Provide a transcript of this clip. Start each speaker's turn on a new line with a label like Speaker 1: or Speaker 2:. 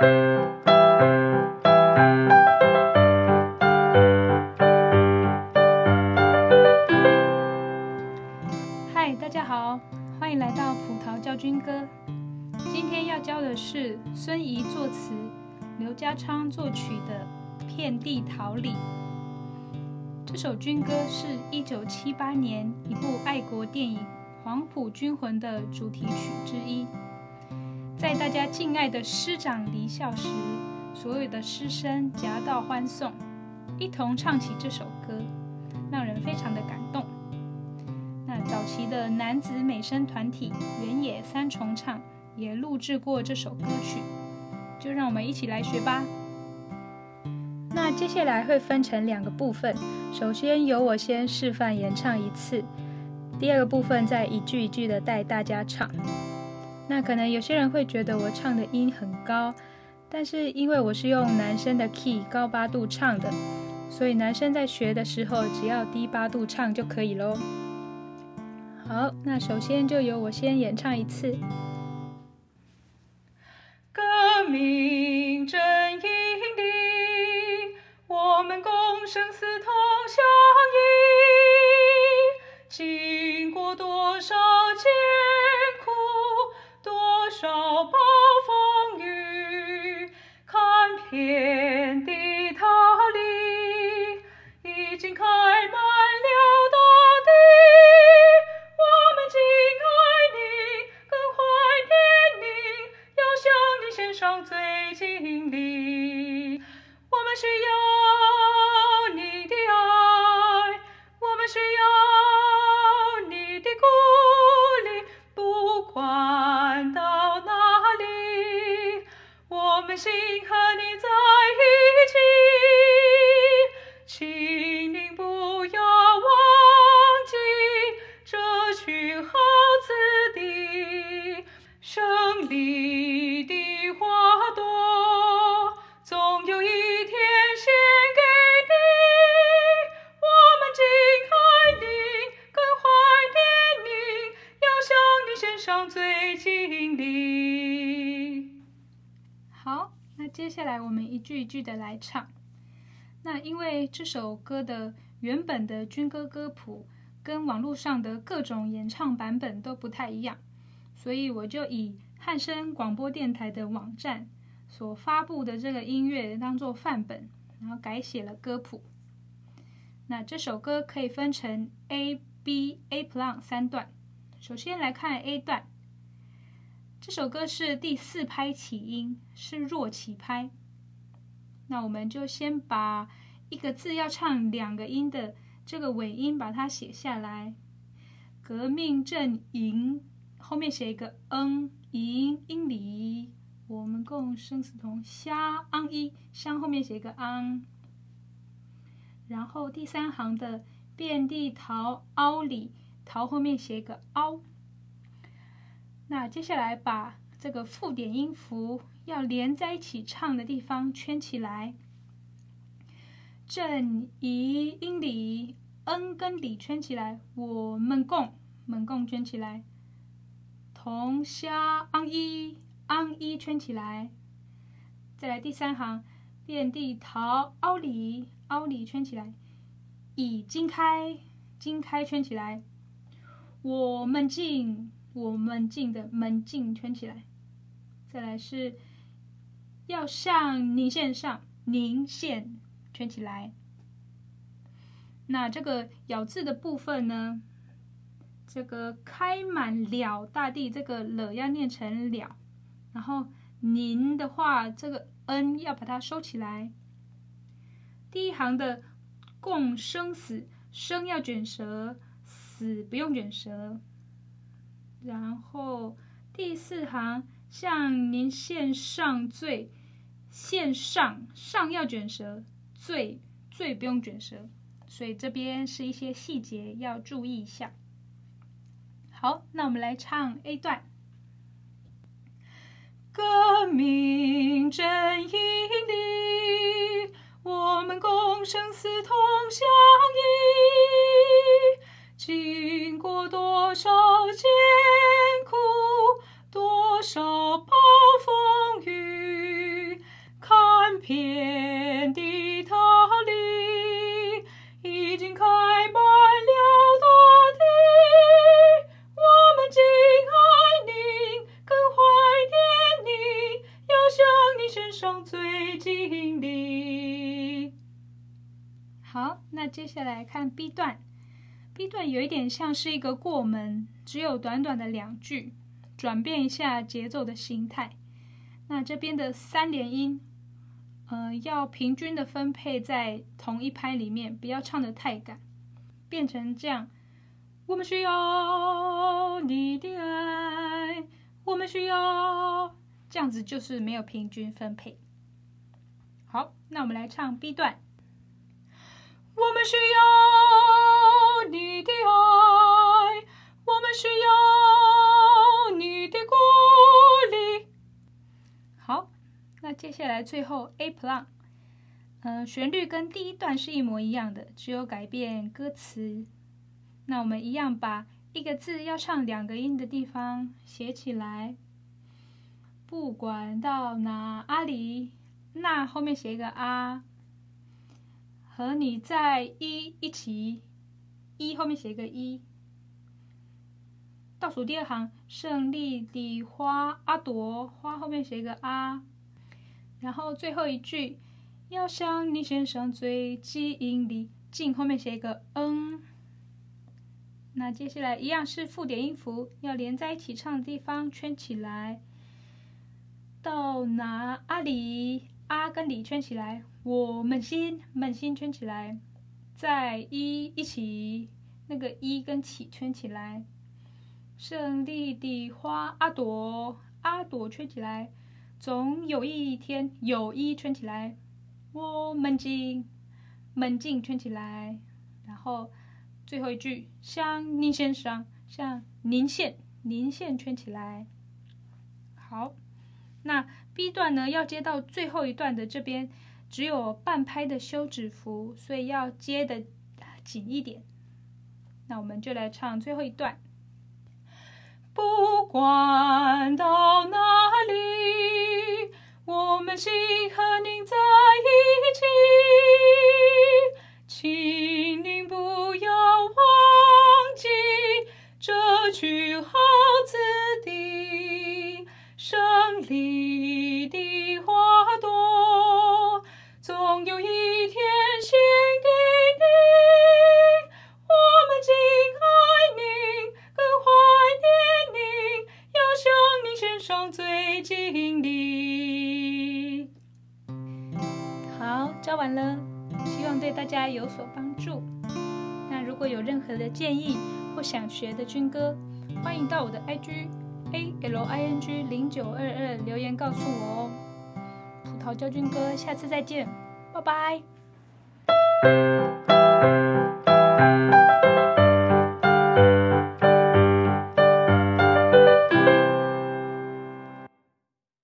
Speaker 1: 嗨，大家好，欢迎来到葡萄教军歌。今天要教的是孙仪作词、刘家昌作曲的《遍地桃李》。这首军歌是一九七八年一部爱国电影《黄埔军魂》的主题曲之一。在大家敬爱的师长离校时，所有的师生夹道欢送，一同唱起这首歌，让人非常的感动。那早期的男子美声团体原野三重唱也录制过这首歌曲，就让我们一起来学吧。那接下来会分成两个部分，首先由我先示范演唱一次，第二个部分再一句一句的带大家唱。那可能有些人会觉得我唱的音很高，但是因为我是用男生的 key 高八度唱的，所以男生在学的时候只要低八度唱就可以喽。好，那首先就由我先演唱一次。
Speaker 2: 革命正义里，我们共生死同相依，经过多少艰，找暴风雨，看遍地桃李，已经看上最敬礼。好，
Speaker 1: 那接下来我们一句一句的来唱。那因为这首歌的原本的军歌歌谱跟网络上的各种演唱版本都不太一样，所以我就以汉声广播电台的网站所发布的这个音乐当做范本，然后改写了歌谱。那这首歌可以分成 A、B、A Plan 三段。首先来看 A 段，这首歌是第四拍起音，是弱起拍。那我们就先把一个字要唱两个音的这个尾音把它写下来。革命阵营后面写一个嗯，营英里，我们共生死同相依，相后面写一个昂。然后第三行的遍地桃凹里，桃后面写一个凹。那接下来把这个附点音符。要连在一起唱的地方圈起来，正一音里，恩跟里圈起来，我们共们共圈起来，同乡安一安一圈起来，再来第三行，遍地桃凹里凹里圈起来，已经开经开圈起来，我们进我们进的门敬圈起来，再来是。要向您献上，您献圈起来。那这个咬字的部分呢？这个开满了大地，这个了要念成了，然后您的话，这个 n 要把它收起来。第一行的共生死，生要卷舌，子不用卷舌。然后第四行向您献上最。献上上要卷舌，最最不用卷舌，所以这边是一些细节要注意一下。好，那我们来唱 A 段。
Speaker 2: 革命正义里，我们共生死同相遍地桃李，已经开满了大地。我们敬爱你，更怀念你，要向你献上最敬礼。
Speaker 1: 好，那接下来看 B 段。B 段有一点像是一个过门，只有短短的两句，转变一下节奏的形态。那这边的三连音，呃，要平均的分配在同一拍里面，不要唱的太赶，变成这样。我们需要你的爱，我们需要，这样子就是没有平均分配。好，那我们来唱 B 段。
Speaker 2: 我们需要
Speaker 1: 接下来最后 A plan，嗯，旋律跟第一段是一模一样的，只有改变歌词。那我们一样把一个字要唱两个音的地方写起来。不管到哪阿里，那后面写一个啊。和你在一一起，一后面写一个一。倒数第二行，胜利的花阿朵，花后面写一个啊。然后最后一句，要向你献上最敬礼，敬后面写一个嗯。那接下来一样是附点音符，要连在一起唱的地方圈起来。到哪里？啊跟里圈起来，我们心们心圈起来，在一一起，那个一跟起圈起来，胜利的花阿朵阿朵圈起来，总有一天有一圈起来，我们进门进圈起来，然后最后一句向您献上向您献您献圈起来，好。那 B 段呢，要接到最后一段的这边，只有半拍的休止符，所以要接的紧一点。那我们就来唱最后一段。
Speaker 2: 不管到心和您在一起，请您不要忘记这句好字的。胜利的花朵，总有一天献给你。我们敬爱你，更怀念你，要向你献上最敬
Speaker 1: 礼。教完了，希望对大家有所帮助。那如果有任何的建议或想学的军歌，欢迎到我的 IG。A L I N G 零九二二留言告诉我哦，葡萄教军歌，下次再见，拜拜。